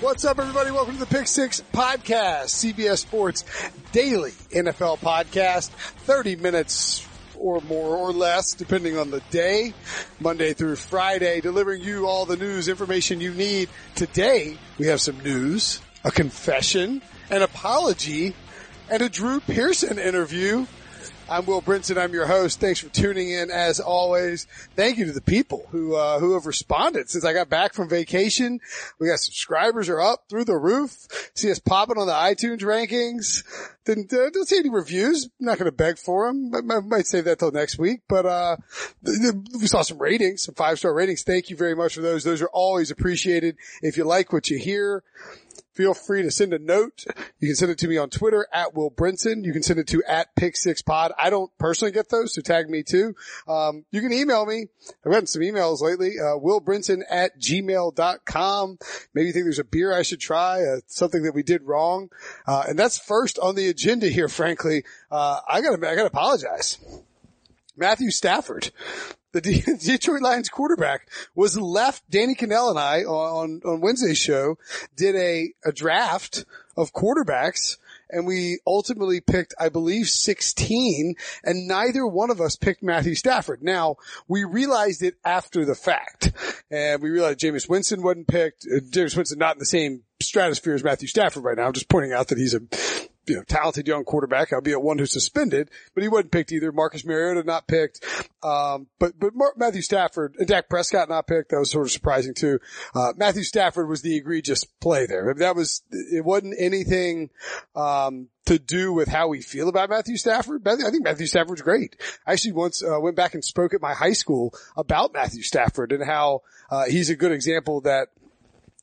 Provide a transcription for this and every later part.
What's up, everybody? Welcome to the Pick Six Podcast, CBS Sports Daily NFL Podcast. 30 minutes or more or less, depending on the day, Monday through Friday, delivering you all the news information you need. Today, we have some news, a confession, an apology, and a Drew Pearson interview. I'm Will Brinson. I'm your host. Thanks for tuning in as always. Thank you to the people who, uh, who have responded since I got back from vacation. We got subscribers are up through the roof. See us popping on the iTunes rankings. Didn't, uh, don't see any reviews. Not going to beg for them. I, I might save that till next week, but, uh, we saw some ratings, some five star ratings. Thank you very much for those. Those are always appreciated. If you like what you hear, feel free to send a note. You can send it to me on Twitter at Will Brinson. You can send it to at Pick Six Pod. I don't personally get those, so tag me too. Um, you can email me. I've gotten some emails lately. Uh, Will Brinson at gmail.com. Maybe you think there's a beer I should try, uh, something that we did wrong. Uh, and that's first on the agenda here, frankly. Uh, I gotta, I gotta apologize. Matthew Stafford the Detroit Lions quarterback was left. Danny Kanell and I on, on Wednesday's show did a, a draft of quarterbacks and we ultimately picked, I believe, 16 and neither one of us picked Matthew Stafford. Now we realized it after the fact and we realized Jameis Winston wasn't picked. Jameis Winston not in the same stratosphere as Matthew Stafford right now. I'm just pointing out that he's a you know, talented young quarterback, albeit one who's suspended, but he wasn't picked either. Marcus Mariota not picked. Um, but, but Matthew Stafford and Dak Prescott not picked. That was sort of surprising too. Uh, Matthew Stafford was the egregious play there. That was, it wasn't anything, um, to do with how we feel about Matthew Stafford. I think Matthew Stafford's great. I actually once uh, went back and spoke at my high school about Matthew Stafford and how uh, he's a good example that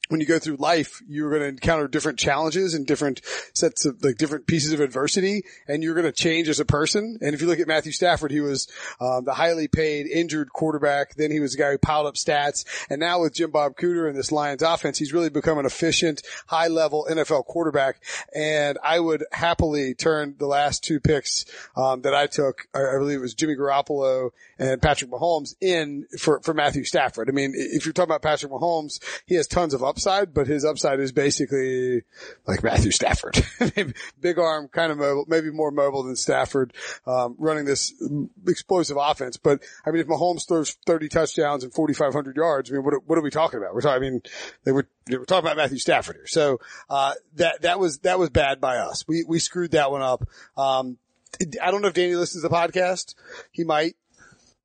when you go through life, you're going to encounter different challenges and different sets of like different pieces of adversity and you're going to change as a person. And if you look at Matthew Stafford, he was um, the highly paid injured quarterback. Then he was the guy who piled up stats. And now with Jim Bob Cooter and this Lions offense, he's really become an efficient, high level NFL quarterback. And I would happily turn the last two picks um, that I took, I, I believe it was Jimmy Garoppolo and Patrick Mahomes in for, for Matthew Stafford. I mean, if you're talking about Patrick Mahomes, he has tons of upside, but his upside is basically like Matthew Stafford. Big arm, kind of mobile, maybe more mobile than Stafford, um, running this explosive offense. But I mean, if Mahomes throws 30 touchdowns and 4,500 yards, I mean, what, what are we talking about? We're talking, I mean, they were, we're talking about Matthew Stafford here. So, uh, that, that was, that was bad by us. We, we screwed that one up. Um, I don't know if Danny listens to the podcast. He might.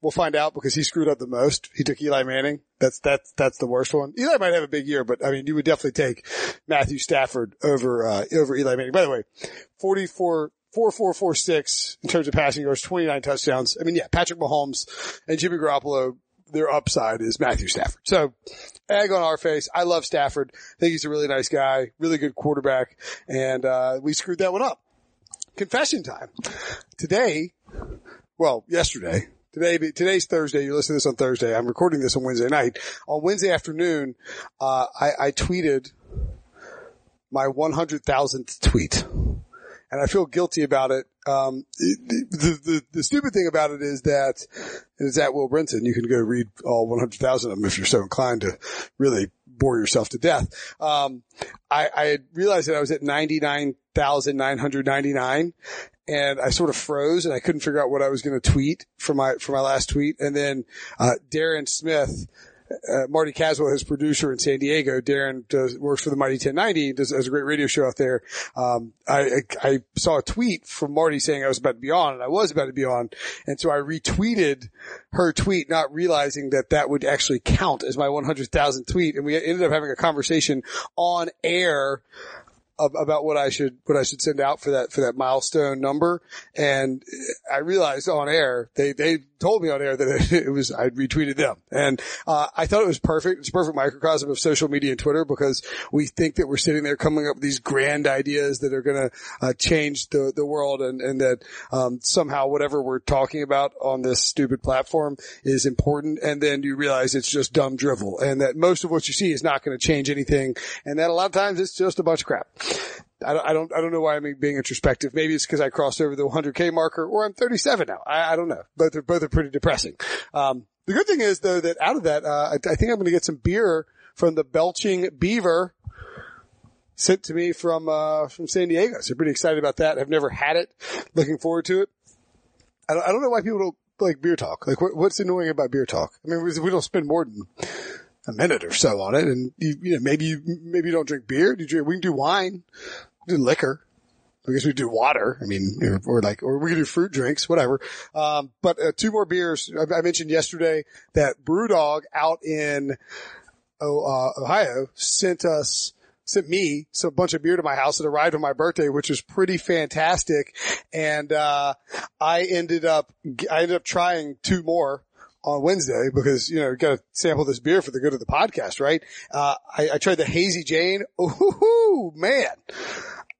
We'll find out because he screwed up the most. He took Eli Manning. That's, that's, that's the worst one. Eli might have a big year, but I mean, you would definitely take Matthew Stafford over, uh, over Eli Manning. By the way, 44, four, four, four, six in terms of passing yards, 29 touchdowns. I mean, yeah, Patrick Mahomes and Jimmy Garoppolo, their upside is Matthew Stafford. So egg on our face. I love Stafford. I think he's a really nice guy, really good quarterback. And, uh, we screwed that one up. Confession time. Today, well, yesterday, Today, today's Thursday. You're listening to this on Thursday. I'm recording this on Wednesday night. On Wednesday afternoon, uh, I, I tweeted my 100,000th tweet and I feel guilty about it. Um, the, the, the, stupid thing about it is that it's at Will Brinson. You can go read all 100,000 of them if you're so inclined to really bore yourself to death. Um, I, I realized that I was at 99,999 and I sort of froze and I couldn't figure out what I was going to tweet for my, for my last tweet. And then, uh, Darren Smith, uh, Marty Caswell, his producer in San Diego, Darren does, works for the Mighty 1090, does, has a great radio show out there. Um, I, I, I saw a tweet from Marty saying I was about to be on and I was about to be on. And so I retweeted her tweet, not realizing that that would actually count as my 100,000 tweet. And we ended up having a conversation on air about what I should, what I should send out for that, for that milestone number. And I realized on air, they, they told me on air that it, was, I retweeted them. And, uh, I thought it was perfect. It's a perfect microcosm of social media and Twitter because we think that we're sitting there coming up with these grand ideas that are going to uh, change the, the world and, and that, um, somehow whatever we're talking about on this stupid platform is important. And then you realize it's just dumb drivel and that most of what you see is not going to change anything. And that a lot of times it's just a bunch of crap. I don't, I don't, I don't know why I'm being introspective. Maybe it's because I crossed over the 100k marker or I'm 37 now. I, I don't know. Both are, both are pretty depressing. Um, the good thing is though that out of that, uh, I, I think I'm going to get some beer from the Belching Beaver sent to me from, uh, from San Diego. So pretty excited about that. I've never had it. Looking forward to it. I don't, I don't know why people don't like beer talk. Like what, what's annoying about beer talk? I mean, we don't spend more than a minute or so on it and you, you know, maybe you, maybe you don't drink beer. Do you drink, we can do wine, do liquor. I guess we do water. I mean, or, like, or we can do fruit drinks, whatever. Um, but uh, two more beers. I, I, mentioned yesterday that BrewDog out in uh, Ohio sent us sent me some bunch of beer to my house that arrived on my birthday, which was pretty fantastic. And, uh, I ended up, I ended up trying two more on Wednesday because, you know, got to sample this beer for the good of the podcast, right? Uh, I, I, tried the Hazy Jane. Ooh, man.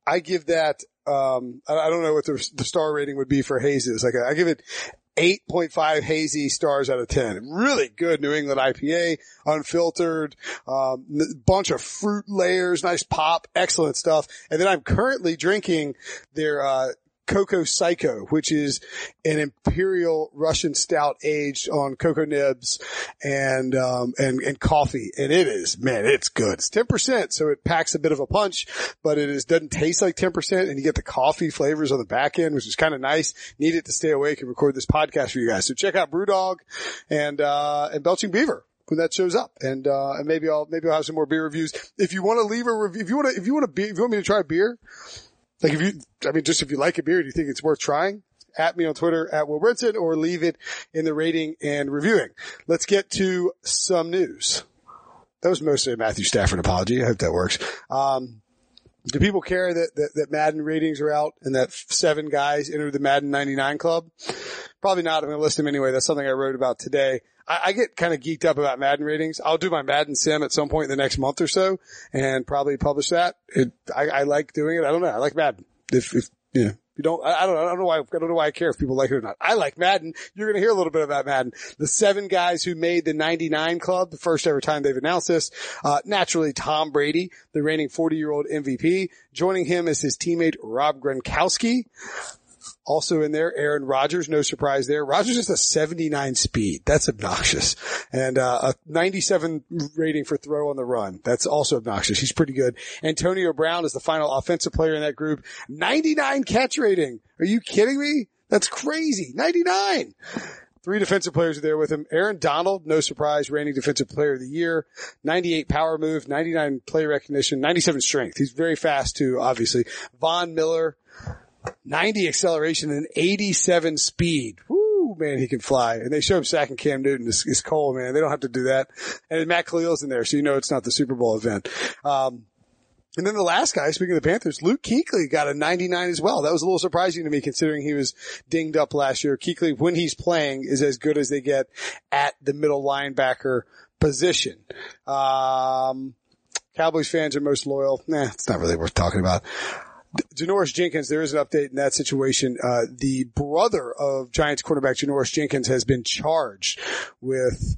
I give that, um, I, I don't know what the, the, star rating would be for hazes. Like I give it 8.5 hazy stars out of 10. Really good New England IPA, unfiltered, um, bunch of fruit layers, nice pop, excellent stuff. And then I'm currently drinking their, uh, Cocoa Psycho, which is an imperial Russian stout aged on cocoa nibs and, um, and, and coffee. And it is, man, it's good. It's 10%. So it packs a bit of a punch, but it is, doesn't taste like 10% and you get the coffee flavors on the back end, which is kind of nice. Need it to stay awake and record this podcast for you guys. So check out Brewdog and, uh, and Belching Beaver when that shows up. And, uh, and maybe I'll, maybe I'll have some more beer reviews. If you want to leave a review, if you want to, if you want to be, if you want me to try beer, like if you, I mean, just if you like a beer, do you think it's worth trying? At me on Twitter at Will Brinson or leave it in the rating and reviewing. Let's get to some news. That was mostly a Matthew Stafford apology. I hope that works. Um, do people care that, that, that Madden ratings are out and that seven guys entered the Madden 99 club? Probably not. I'm going to list them anyway. That's something I wrote about today. I, I get kind of geeked up about Madden ratings. I'll do my Madden sim at some point in the next month or so and probably publish that. It, I, I like doing it. I don't know. I like Madden. If, if, you don't, I don't, I don't know why, I don't know why I care if people like it or not. I like Madden. You're going to hear a little bit about Madden. The seven guys who made the 99 club, the first ever time they've announced this, uh, naturally Tom Brady, the reigning 40 year old MVP. Joining him is his teammate Rob Gronkowski. Also in there, Aaron Rodgers, no surprise there. Rodgers is a 79 speed. That's obnoxious. And, uh, a 97 rating for throw on the run. That's also obnoxious. He's pretty good. Antonio Brown is the final offensive player in that group. 99 catch rating. Are you kidding me? That's crazy. 99. Three defensive players are there with him. Aaron Donald, no surprise, reigning defensive player of the year. 98 power move, 99 play recognition, 97 strength. He's very fast too, obviously. Von Miller, 90 acceleration and 87 speed. Woo, man, he can fly. And they show him sacking Cam Newton. It's, it's cold, man. They don't have to do that. And Matt Kalil's in there, so you know it's not the Super Bowl event. Um, and then the last guy, speaking of the Panthers, Luke Kuechly got a 99 as well. That was a little surprising to me considering he was dinged up last year. Kuechly, when he's playing, is as good as they get at the middle linebacker position. Um, Cowboys fans are most loyal. Nah, it's not really worth talking about. Janoris Jenkins, there is an update in that situation. Uh, the brother of Giants quarterback Janoris Jenkins has been charged with,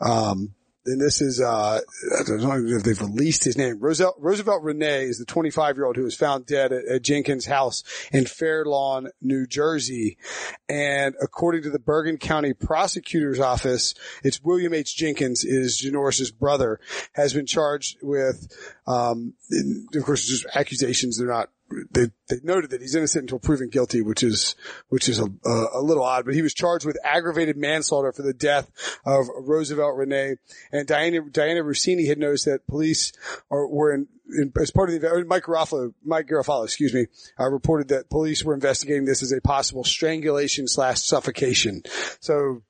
um, and this is, uh, I don't know if they've released his name. Roosevelt, Roosevelt Rene is the 25 year old who was found dead at, at, Jenkins' house in Fair Lawn, New Jersey. And according to the Bergen County prosecutor's office, it's William H. Jenkins is Janoris' brother has been charged with, um, of course, just accusations. They're not they, they noted that he's innocent until proven guilty, which is, which is a, a, little odd, but he was charged with aggravated manslaughter for the death of Roosevelt Rene and Diana, Dianna Russini had noticed that police are, were in, as part of the, Mike Garafolo, Mike Garafolo, excuse me, uh, reported that police were investigating this as a possible strangulation slash suffocation. So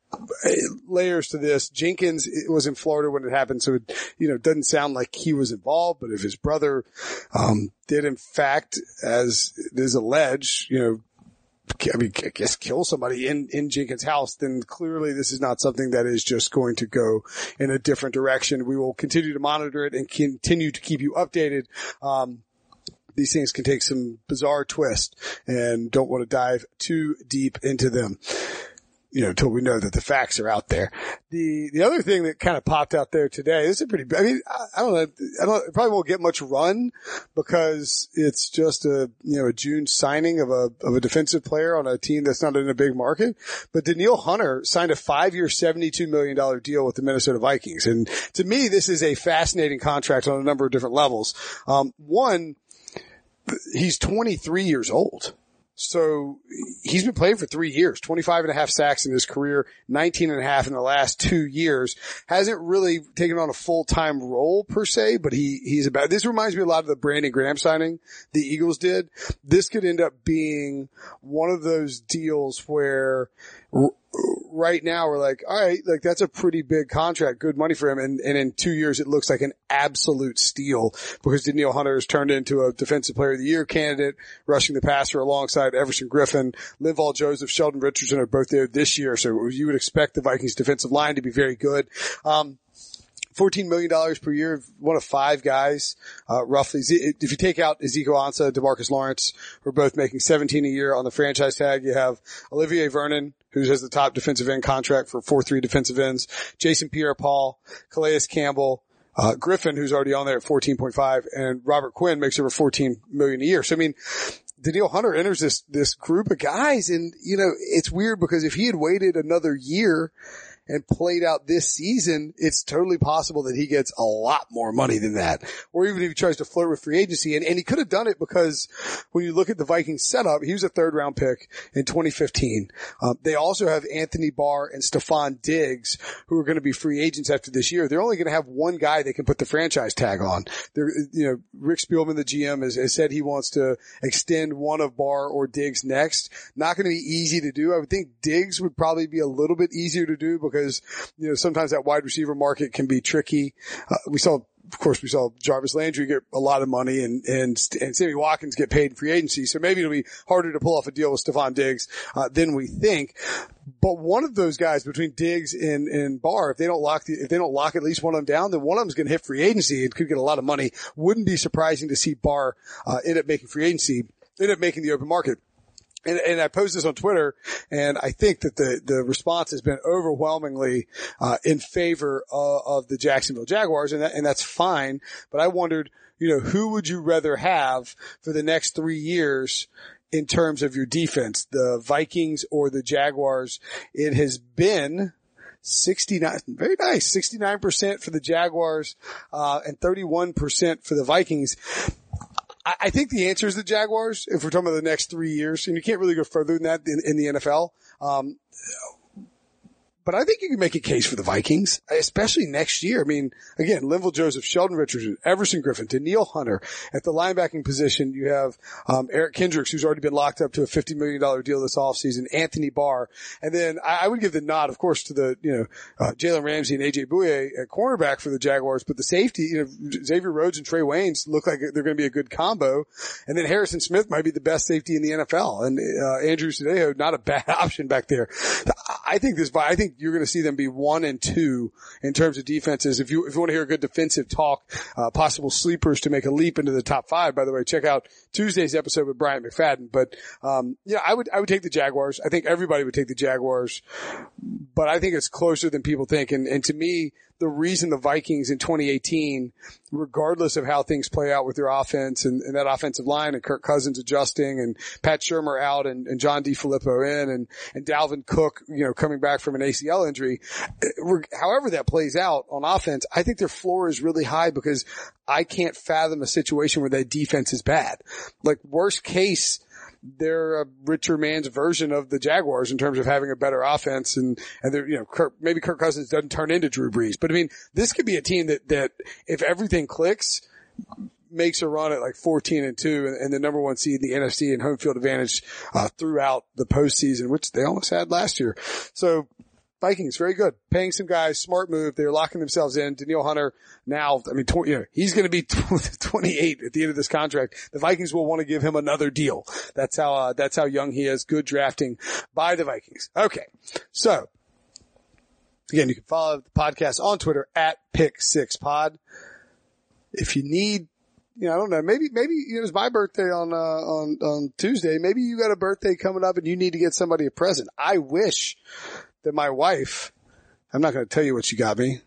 layers to this. Jenkins was in Florida when it happened, so it, you know, doesn't sound like he was involved, but if his brother, um, did in fact, as is alleged, you know, I mean, I guess kill somebody in, in Jenkins' house, then clearly this is not something that is just going to go in a different direction. We will continue to monitor it and continue to keep you updated. Um, these things can take some bizarre twist and don't want to dive too deep into them. You know, till we know that the facts are out there. The, the other thing that kind of popped out there today, this is a pretty, I mean, I, I don't know, I don't, probably won't get much run because it's just a, you know, a June signing of a, of a defensive player on a team that's not in a big market. But Danielle Hunter signed a five year, $72 million deal with the Minnesota Vikings. And to me, this is a fascinating contract on a number of different levels. Um, one, he's 23 years old. So he's been playing for three years, 25 and a half sacks in his career, 19 and a half in the last two years. Hasn't really taken on a full-time role per se, but he, he's about, this reminds me a lot of the Brandon Graham signing the Eagles did. This could end up being one of those deals where right now we're like, all right, like that's a pretty big contract, good money for him. And, and in two years, it looks like an absolute steal because Danielle Hunter has turned into a defensive player of the year candidate, rushing the passer alongside Everson Griffen, Linval Joseph, Sheldon Richardson are both there this year. So you would expect the Vikings defensive line to be very good. Um, $14 million per year, one of five guys, uh, roughly. If you take out Ezekiel Ansah, Demarcus Lawrence, we're both making 17 a year on the franchise tag. You have Olivier Vernon, who has the top defensive end contract for 4-3 defensive ends, Jason Pierre-Paul, Calais Campbell, uh, Griffen, who's already on there at 14.5, and Robert Quinn makes over 14 million a year. So I mean, Danielle Hunter enters this, this group of guys and, you know, it's weird because if he had waited another year, and played out this season, it's totally possible that he gets a lot more money than that. Or even if he tries to flirt with free agency. And, and he could have done it because when you look at the Vikings setup, he was a third round pick in 2015. Um, they also have Anthony Barr and Stefon Diggs who are going to be free agents after this year. They're only going to have one guy they can put the franchise tag on. They're, you know, Rick Spielman, the GM has, has said he wants to extend one of Barr or Diggs next. Not going to be easy to do. I would think Diggs would probably be a little bit easier to do because because, you know, sometimes that wide receiver market can be tricky. Uh, we saw of course, we saw Jarvis Landry get a lot of money and, and, and Sammy Watkins get paid in free agency. So maybe it'll be harder to pull off a deal with Stefon Diggs, uh, than we think. But one of those guys between Diggs and, and Barr, if they don't lock the, if they don't lock at least one of them down, then one of them is going to hit free agency and could get a lot of money. Wouldn't be surprising to see Barr, uh, end up making free agency, end up making the open market and, and I posted this on Twitter, and I think that the the response has been overwhelmingly uh, in favor of, of, the Jacksonville Jaguars, and that, and that's fine. But I wondered, you know, who would you rather have for the next three years in terms of your defense, the Vikings or the Jaguars? It has been 69, very nice, 69% for the Jaguars, uh, and 31% for the Vikings. I think the answer is the Jaguars if we're talking about the next three years, and you can't really go further than that in, in the NFL. Um, but I think you can make a case for the Vikings, especially next year. I mean, again, Linval Joseph, Sheldon Richardson, Everson Griffen, Danielle Hunter. At the linebacking position, you have um, Eric Kendricks, who's already been locked up to a $50 million deal this offseason, Anthony Barr. And then I, I, would give the nod, of course, to the, you know, uh, Jalen Ramsey and AJ Bouye at cornerback for the Jaguars, but the safety, you know, Xavier Rhodes and Trae Waynes look like they're going to be a good combo. And then Harrison Smith might be the best safety in the NFL. And uh, Andrew Sendejo, not a bad option back there. I think this, I think you're going to see them be one and two in terms of defenses. If you, if you want to hear a good defensive talk, uh, possible sleepers to make a leap into the top five, by the way, check out Tuesday's episode with Brian McFadden. But, um, yeah, I would, I would take the Jaguars. I think everybody would take the Jaguars, but I think it's closer than people think. And, and to me, the reason the Vikings in 2018, regardless of how things play out with their offense and, and that offensive line and Kirk Cousins adjusting and Pat Shurmur out and, and John DeFilippo in and, and Dalvin Cook, you know, coming back from an ACL injury. Eh, however that plays out on offense, I think their floor is really high because I can't fathom a situation where that defense is bad. Like worst case, they're a richer man's version of the Jaguars in terms of having a better offense and, and they're, you know, Kirk, maybe Kirk Cousins doesn't turn into Drew Brees, but I mean, this could be a team that, that if everything clicks, makes a run at like 14 and 2 and, and the number one seed in the NFC and home field advantage uh, throughout the postseason, which they almost had last year. So Vikings, very good. Paying some guys, smart move. They're locking themselves in. Danielle Hunter now, I mean, you know, he's going to be 28 at the end of this contract. The Vikings will want to give him another deal. That's how, uh, that's how young he is. Good drafting by the Vikings. Okay. So again, you can follow the podcast on Twitter at Pick Six Pod. If you need you know, I don't know. Maybe, maybe you know, it was my birthday on, uh, on, on Tuesday. Maybe you got a birthday coming up and you need to get somebody a present. I wish that my wife, I'm not going to tell you what she got me.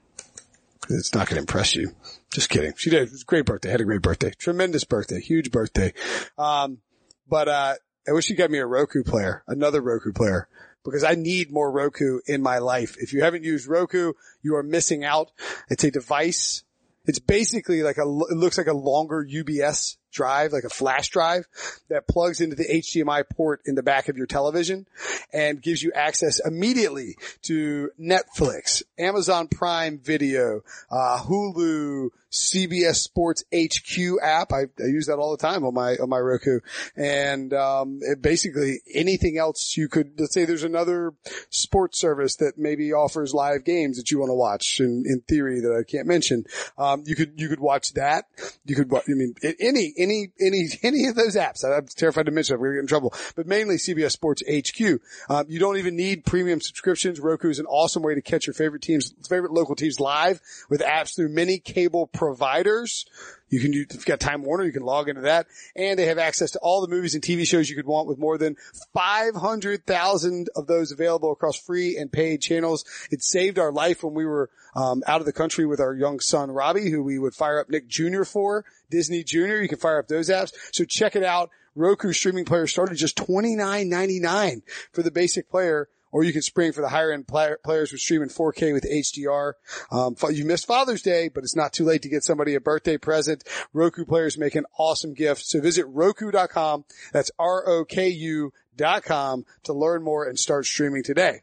It's not going to impress you. Just kidding. She did. It was a great birthday. Had a great birthday. Tremendous birthday. Huge birthday. Um, but, uh, I wish she got me a Roku player, another Roku player because I need more Roku in my life. If you haven't used Roku, you are missing out. It's a device. It's basically like a, it looks like a longer UBS drive, like a flash drive that plugs into the HDMI port in the back of your television and gives you access immediately to Netflix, Amazon Prime Video, uh, Hulu, CBS Sports HQ app. I, I, use that all the time on my on my Roku, and um, basically anything else you could. Let's say there's another sports service that maybe offers live games that you want to watch. In, in theory, that I can't mention, um, you could you could watch that. You could. I mean, any any any any of those apps. I'm terrified to mention. We're gonna get in trouble, but mainly CBS Sports HQ. Um, you don't even need premium subscriptions. Roku is an awesome way to catch your favorite teams, favorite local teams live with apps through many cable providers. You can, if you've got Time Warner, you can log into that. And they have access to all the movies and TV shows you could want with more than 500,000 of those available across free and paid channels. It saved our life when we were, um, out of the country with our young son, Robbie, who we would fire up Nick Jr. for. Disney Jr. You can fire up those apps. So check it out. Roku streaming player started just $29.99 for the basic player or you can spring for the higher end player, players with streaming 4K with HDR. Um, you missed Father's Day, but it's not too late to get somebody a birthday present. Roku players make an awesome gift. So visit Roku.com. That's R-O-K-U dot com to learn more and start streaming today.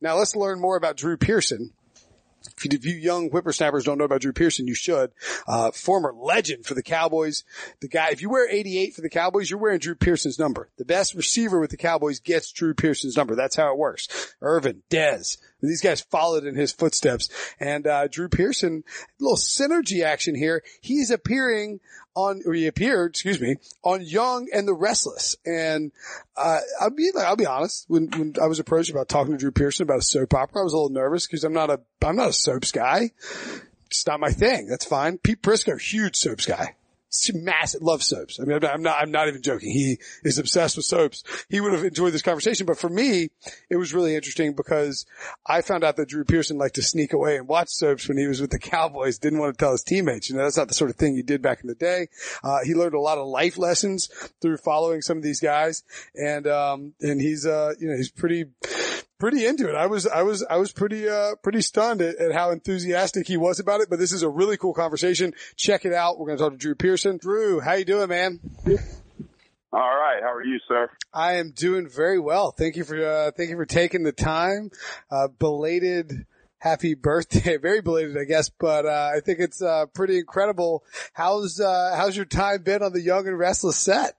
Now let's learn more about Drew Pearson if you young whippersnappers don't know about Drew Pearson, you should. Uh, former legend for the Cowboys. The guy, if you wear 88 for the Cowboys, you're wearing Drew Pearson's number. The best receiver with the Cowboys gets Drew Pearson's number. That's how it works. Irvin, Dez, these guys followed in his footsteps. And uh, Drew Pearson, little synergy action here. He's appearing on, or he appeared, excuse me, on Young and the Restless. And uh, I'll be I'll be honest. When when I was approached about talking to Drew Pearson about a soap opera, I was a little nervous because I'm not a I'm not a soaps guy. It's not my thing. That's fine. Pete Prisco, huge soaps guy massive, love soaps. I mean, I'm not, I'm not even joking. He is obsessed with soaps. He would have enjoyed this conversation, but for me, it was really interesting because I found out that Drew Pearson liked to sneak away and watch soaps when he was with the Cowboys, didn't want to tell his teammates. You know, that's not the sort of thing you did back in the day. Uh, he learned a lot of life lessons through following some of these guys. And, um, and he's, uh, you know, he's pretty, pretty into it. I was, I was, I was pretty, uh, pretty stunned at, at, how enthusiastic he was about it, but this is a really cool conversation. Check it out. We're going to talk to Drew Pearson. Drew, how you doing, man? All right. How are you, sir? I am doing very well. Thank you for, uh, thank you for taking the time. Uh, belated, happy birthday. Very belated, I guess, but, uh, I think it's, uh, pretty incredible. How's, uh, how's your time been on the Young and Restless set?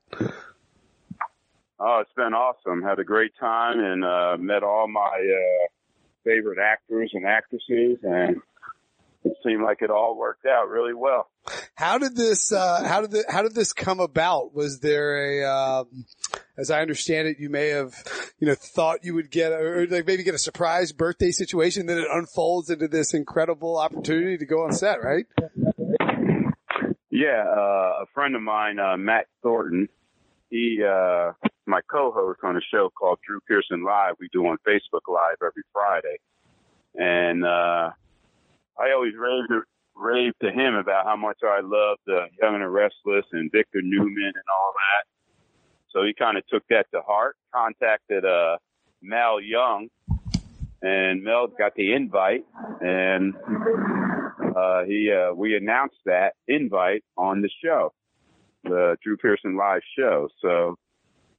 Oh, it's been awesome. Had a great time and uh, met all my uh, favorite actors and actresses, and it seemed like it all worked out really well. How did this? Uh, how did the, How did this come about? Was there a? Um, as I understand it, you may have, you know, thought you would get, or like maybe get a surprise birthday situation. Then it unfolds into this incredible opportunity to go on set, right? Yeah, uh, a friend of mine, uh, Matt Thornton, he uh, my co-host on a show called Drew Pearson Live. We do on Facebook Live every Friday, and uh, I always raved raved to him about how much I loved uh, Young and the Restless and Victor Newman and all that. So he kind of took that to heart. Contacted uh, Mel Young, and Mel got the invite, and uh, he uh, we announced that invite on the show, the Drew Pearson Live show. So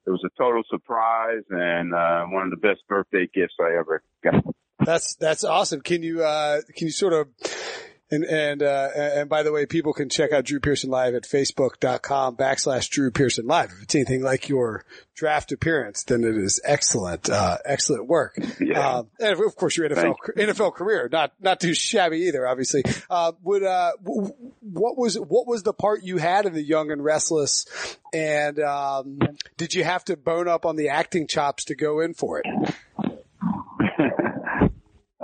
it was a total surprise and uh, one of the best birthday gifts I ever got. That's that's awesome. Can you uh, can you sort of and and uh, and by the way, people can check out Drew Pearson live at facebook.com backslash Drew Pearson live. If it's anything like your draft appearance, then it is excellent, uh, excellent work. Yeah. Um, and of course your NFL NFL career, not not too shabby either. Obviously, uh, would uh, what was what was the part you had in the Young and Restless, and um, did you have to bone up on the acting chops to go in for it?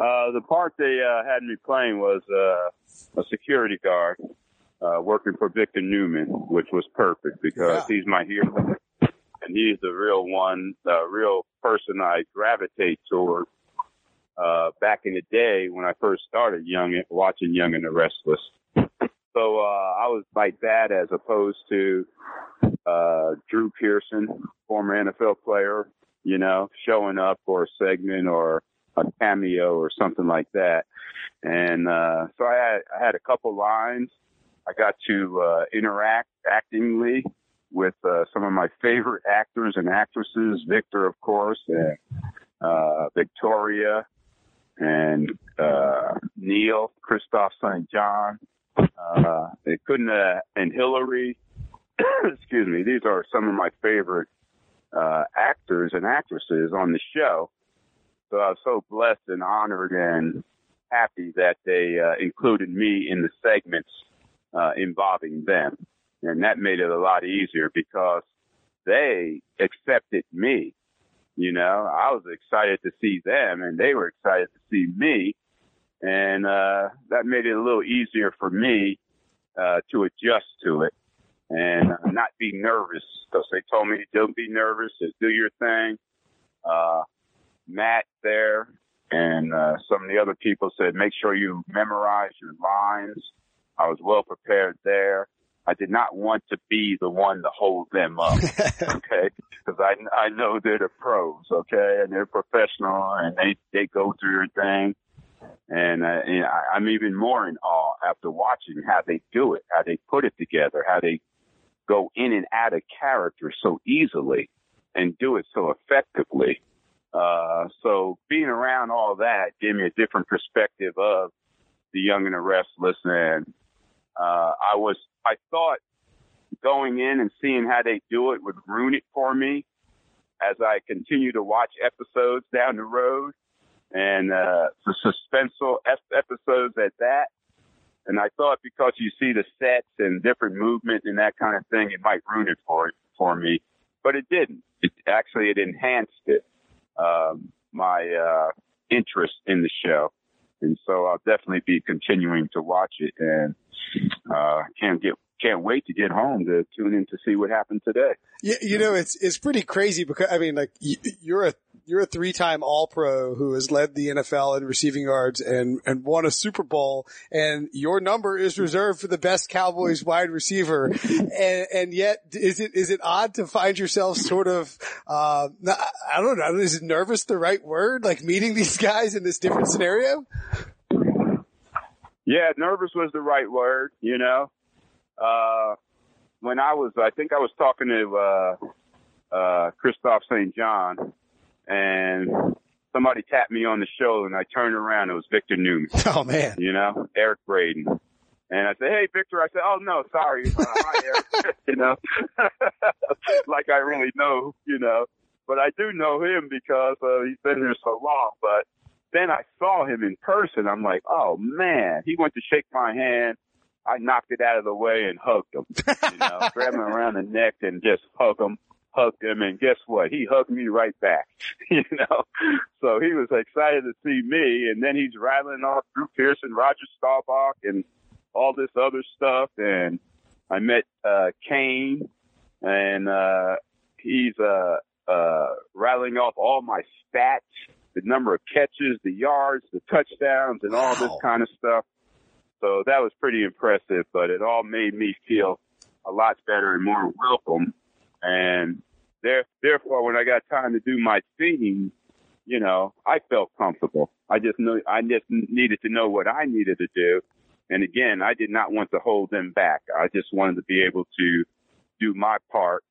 Uh, the part they uh, had me playing was uh, a security guard, uh, working for Victor Newman, which was perfect because Yeah. he's my hero. And he's the real one, the real person I gravitate toward. Uh, back in the day when I first started Young, watching Young and the Restless. So, uh, I was like that as opposed to, uh, Drew Pearson, former NFL player, you know, showing up for a segment or a cameo or something like that. And, uh, so I had, I had a couple lines. I got to, uh, interact actingly with, uh, some of my favorite actors and actresses, Victor, of course, and, uh, Victoria and, uh, Neil, Kristoff St. John. Uh, couldn't, uh, and Hillary, excuse me, these are some of my favorite, uh, actors and actresses on the show. So I was so blessed and honored and happy that they uh, included me in the segments uh, involving them. And that made it a lot easier because they accepted me. You know, I was excited to see them and they were excited to see me. And uh, that made it a little easier for me uh, to adjust to it and not be nervous because they told me don't be nervous, just do your thing. Uh, Matt there and uh, some of the other people said make sure you memorize your lines. I was well prepared there. I did not want to be the one to hold them up, okay? Because I I know they're the pros, okay, and they're professional and they they go through their thing. And, uh, and I, I'm even more in awe after watching how they do it, how they put it together, how they go in and out of character so easily and do it so effectively. Uh, so being around all that gave me a different perspective of the young and the restless. And, uh, I was, I thought going in and seeing how they do it would ruin it for me as I continue to watch episodes down the road and, uh, the suspenseful ep- episodes at that. And I thought because you see the sets and different movement and that kind of thing, it might ruin it for for me, but it didn't. It actually, it enhanced it um, my uh, interest in the show, and so I'll definitely be continuing to watch it, and uh, can't get can't wait to get home to tune in to see what happened today. Yeah, you know, it's it's pretty crazy because I mean, like you, you're a you're a three time All Pro who has led the NFL in receiving yards and and won a Super Bowl, and your number is reserved for the best Cowboys wide receiver, and and yet is it is it odd to find yourself sort of uh, I don't know is nervous the right word like meeting these guys in this different scenario? Yeah, nervous was the right word. You know, uh, when I was, I think I was talking to, uh, uh, Kristoff St. John and somebody tapped me on the shoulder and I turned around. It was Victor Newman, Oh man, you know, Eric Braeden. And I said, Hey, Victor. I said, Oh no, sorry. Uh, hi, Eric. you know, like I really know, you know, but I do know him because, uh, he's been here so long, but then I saw him in person. I'm like, Oh man, he went to shake my hand. I knocked it out of the way and hugged him, you know, grabbed him around the neck and just hug him, hugged him. And guess what? He hugged me right back, you know, so he was excited to see me. And then he's rattling off Drew Pearson, Roger Staubach and all this other stuff. And I met, uh, Cane and, uh, he's, uh, uh, rattling off all my stats, the number of catches, the yards, the touchdowns and all this kind of stuff. So that was pretty impressive, but it all made me feel a lot better and more welcome. And there, therefore, when I got time to do my theme, you know, I felt comfortable. I just knew, I just needed to know what I needed to do. And again, I did not want to hold them back. I just wanted to be able to do my part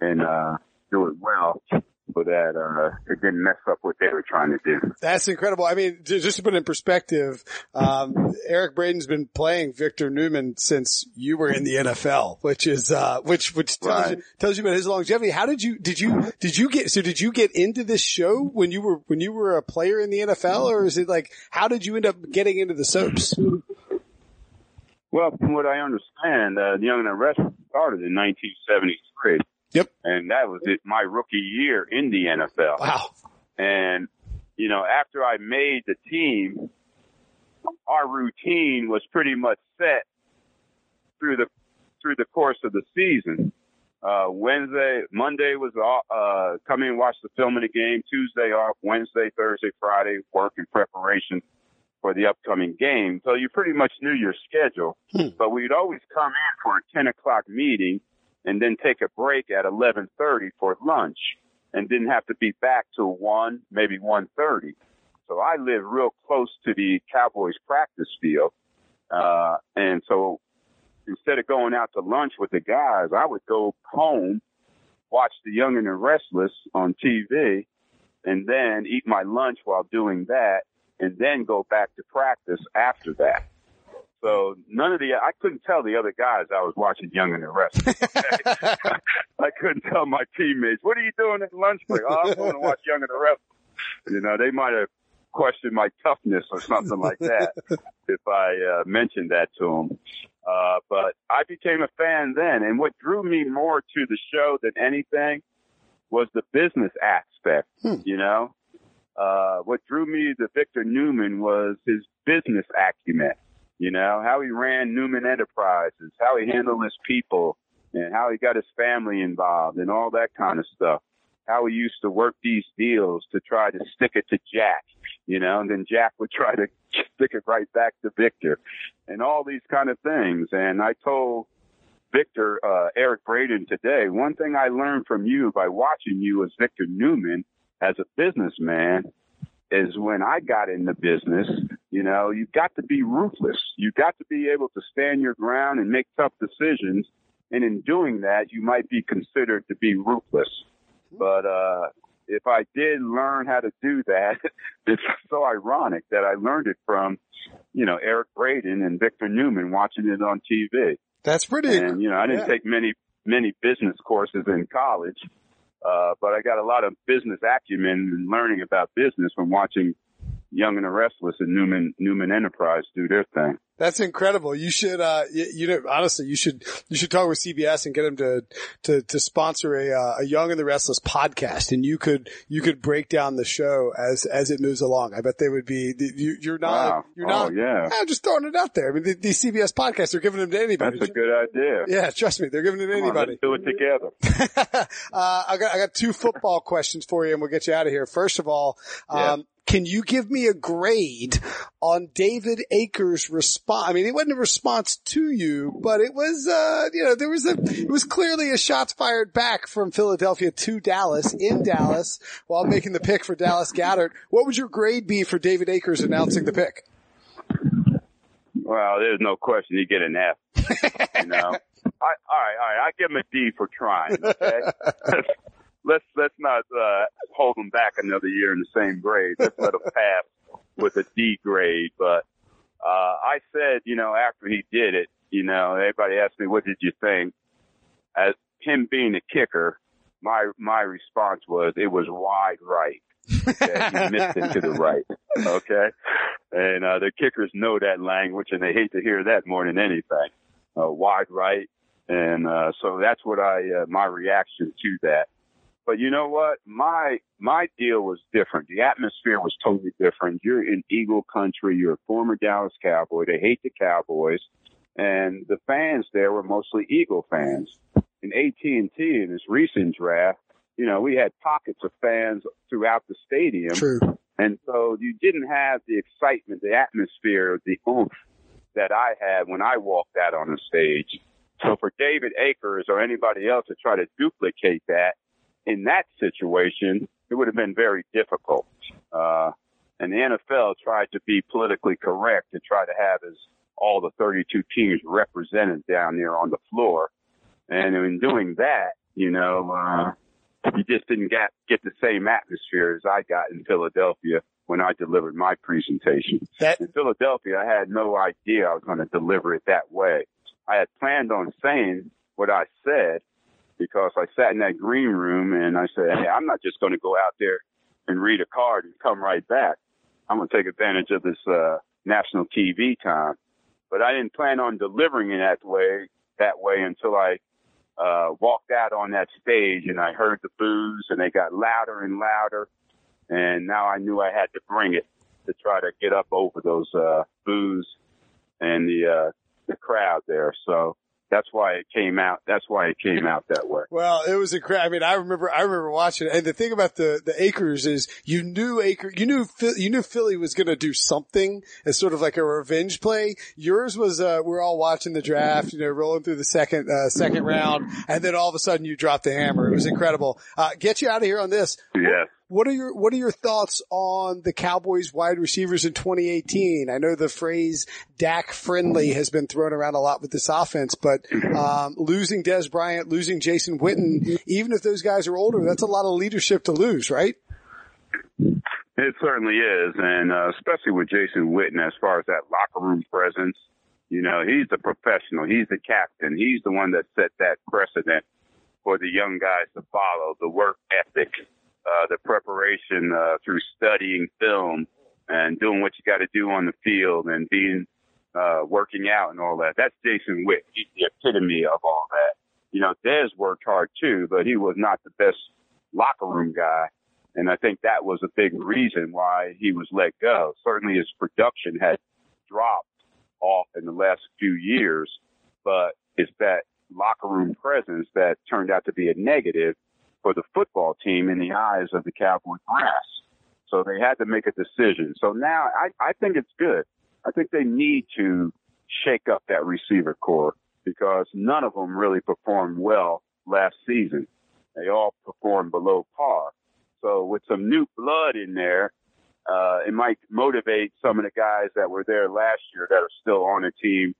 and, uh, do it well so that, uh, it didn't mess up what they were trying to do. That's incredible. I mean, just to put it in perspective, um, Eric Braeden's been playing Victor Newman since you were in the NFL, which is, uh, which, which tells Right. you, tells you about his longevity. How did you, did you, did you get, so did you get into this show when you were, when you were a player in the NFL or is it like, how did you end up getting into the soaps? Well, from what I understand, uh, the Young and the Restless started in 1973. Yep. And that was it, my rookie year in the NFL. Wow. And, you know, after I made the team, our routine was pretty much set through the through the course of the season. Uh, Wednesday, Monday was uh, come in watch the film of the game. Tuesday off. Wednesday, Thursday, Friday work in preparation for the upcoming game. So you pretty much knew your schedule. Hmm. But we'd always come in for a 10 o'clock meeting and then take a break at 11:30 for lunch, and didn't have to be back till one, maybe 1:30. So I live real close to the Cowboys practice field, uh, and so instead of going out to lunch with the guys, I would go home, watch The Young and the Restless on TV, and then eat my lunch while doing that, and then go back to practice after that. So none of the, I couldn't tell the other guys I was watching Young and the Rest. I couldn't tell my teammates, what are you doing at lunch break? Oh, I'm going to watch Young and the Rest. You know, they might have questioned my toughness or something like that if I uh, mentioned that to them. Uh, but I became a fan then, and what drew me more to the show than anything was the business aspect. Hmm. You know, uh, what drew me to Victor Newman was his business acumen. You know, how he ran Newman Enterprises, how he handled his people, and how he got his family involved, and all that kind of stuff. How he used to work these deals to try to stick it to Jack, you know, and then Jack would try to stick it right back to Victor, and all these kind of things. And I told Victor, uh, Eric Braeden today, one thing I learned from you by watching you as Victor Newman as a businessman is when I got in the business, you know, you've got to be ruthless. You've got to be able to stand your ground and make tough decisions. And in doing that, you might be considered to be ruthless. But, uh, if I did learn how to do that, it's so ironic that I learned it from, you know, Eric Braeden and Victor Newman watching it on TV. That's pretty. And, you know, I didn't yeah. take many, many business courses in college. Uh, but I got a lot of business acumen and learning about business from watching Young and the Restless and Newman, Newman Enterprise do their thing. That's incredible. You should, uh, you, you know, honestly, you should, you should talk with CBS and get them to, to, to sponsor a, uh, a Young and the Restless podcast. And you could, you could break down the show as, as it moves along. I bet they would be, you, you're not, Wow. you're Oh, not, yeah. I'm just throwing it out there. I mean, the, these CBS podcasts, they're giving them to anybody. That's a good idea. yeah, trust me, they're giving it to on, anybody. let's do it together. uh, I got I got two football questions for you, and we'll get you out of here. First of all, um, Yeah. Can you give me a grade on David Akers' response? I mean, it wasn't a response to you, but it was, uh, you know, there was a, it was clearly a shots fired back from Philadelphia to Dallas in Dallas while making the pick for Dallas Goedert. What would your grade be for David Akers announcing the pick? Well, there's no question you get an F. You know, I, all right, all right. I give him a D for trying. Okay, let's let's not uh, hold him back another year in the same grade. Let's let him pass with a D grade. But uh, I said, you know, after he did it, you know, everybody asked me, "What did you think?" As him being a kicker, my my response was, "It was wide right." Okay, he missed it to the right. Okay, and uh, the kickers know that language, and they hate to hear that more than anything. Uh, wide right, and uh, so that's what I uh, my reaction to that. But you know what? My my deal was different. The atmosphere was totally different. You're in Eagle country. You're a former Dallas Cowboy. They hate the Cowboys, and the fans there were mostly Eagle fans. In AT&T in this recent draft, you know, we had pockets of fans throughout the stadium. True. And so you didn't have the excitement, the atmosphere, the oomph that I had when I walked out on the stage. So for David Akers or anybody else to try to duplicate that in that situation, it would have been very difficult. Uh, and the NFL tried to be politically correct to try to have as all the 32 teams represented down there on the floor. And in doing that, you know, uh, you just didn't get get the same atmosphere as I got in Philadelphia when I delivered my presentation. That In Philadelphia, I had no idea I was going to deliver it that way. I had planned on saying what I said because I sat in that green room and I said, "Hey, I'm not just going to go out there and read a card and come right back. I'm going to take advantage of this uh, national TV time." But I didn't plan on delivering it that way that way until I uh, walked out on that stage and I heard the boos and they got louder and louder. And now I knew I had to bring it to try to get up over those, uh, boos and the, uh, the crowd there. So that's why it came out. That's why it came out that way. Well, it was incredible. I mean, I remember, I remember watching it. And the thing about the, the Akers is you knew Aker, you knew, you knew Philly was going to do something as sort of like a revenge play. Yours was, uh, we're all watching the draft, you know, rolling through the second, uh, second round. And then all of a sudden you dropped the hammer. It was incredible. Uh, get you out of here on this. Yes. What are your What are your thoughts on the Cowboys wide receivers in 2018? I know the phrase Dak friendly has been thrown around a lot with this offense, but um, losing Dez Bryant, losing Jason Witten, even if those guys are older, that's a lot of leadership to lose, right? It certainly is, and uh, especially with Jason Witten, as far as that locker room presence, you know, he's the professional, he's the captain, he's the one that set that precedent for the young guys to follow, the work ethic uh, the preparation uh, through studying film and doing what you got to do on the field and being uh, working out and all that. That's Jason Witten. He's the epitome of all that. You know, Dez worked hard too, but he was not the best locker room guy. And I think that was a big reason why he was let go. Certainly his production had dropped off in the last few years, but it's that locker room presence that turned out to be a negative for the football team in the eyes of the Cowboy brass. So they had to make a decision. So now I, I think it's good. I think they need to shake up that receiver corps because none of them really performed well last season. They all performed below par. So with some new blood in there, uh, it might motivate some of the guys that were there last year that are still on the team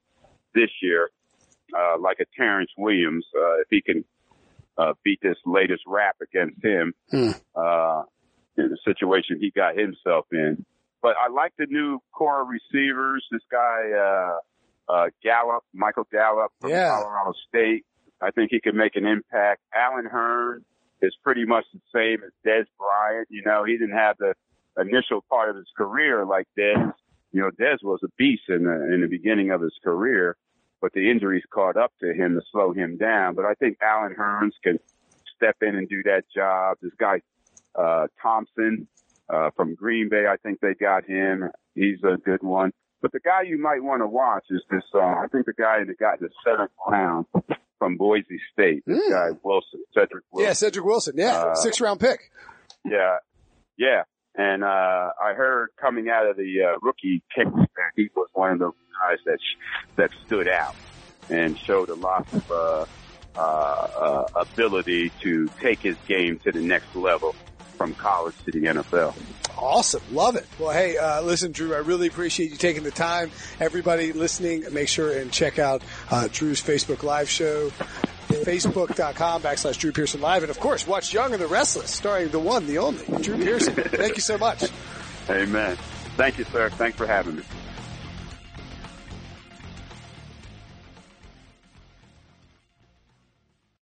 this year, uh, like a Terrence Williams, uh, if he can uh, beat this latest rap against him hmm. uh, in the situation he got himself in. But I like the new core receivers. This guy uh, uh, Gallup, Michael Gallup from yeah. Colorado State. I think he could make an impact. Allen Hurns is pretty much the same as Dez Bryant. You know, he didn't have the initial part of his career like Dez. You know, Dez was a beast in the in the beginning of his career but the injuries caught up to him to slow him down. But I think Allen Hurns can step in and do that job. This guy, uh, Thompson, uh, from Green Bay, I think they got him. He's a good one. But the guy you might want to watch is this, uh, I think the guy that got the seventh round from Boise State. This mm. guy Wilson, Cedric Wilson. Yeah, Cedric Wilson. Yeah, uh, six round pick. Yeah, yeah. And uh, I heard coming out of the uh, rookie that he was one of the guys that that stood out and showed a lot of uh, uh, uh, ability to take his game to the next level from college to the NFL. Awesome. Love it. Well, hey, uh, listen, Drew, I really appreciate you taking the time. Everybody listening, make sure and check out uh, Drew's Facebook Live show, facebook.com backslash Drew Pearson Live. And of course, watch Young and the Restless, starring the one, the only, Drew Pearson. Thank you so much. Amen. Thank you, sir. Thanks for having me.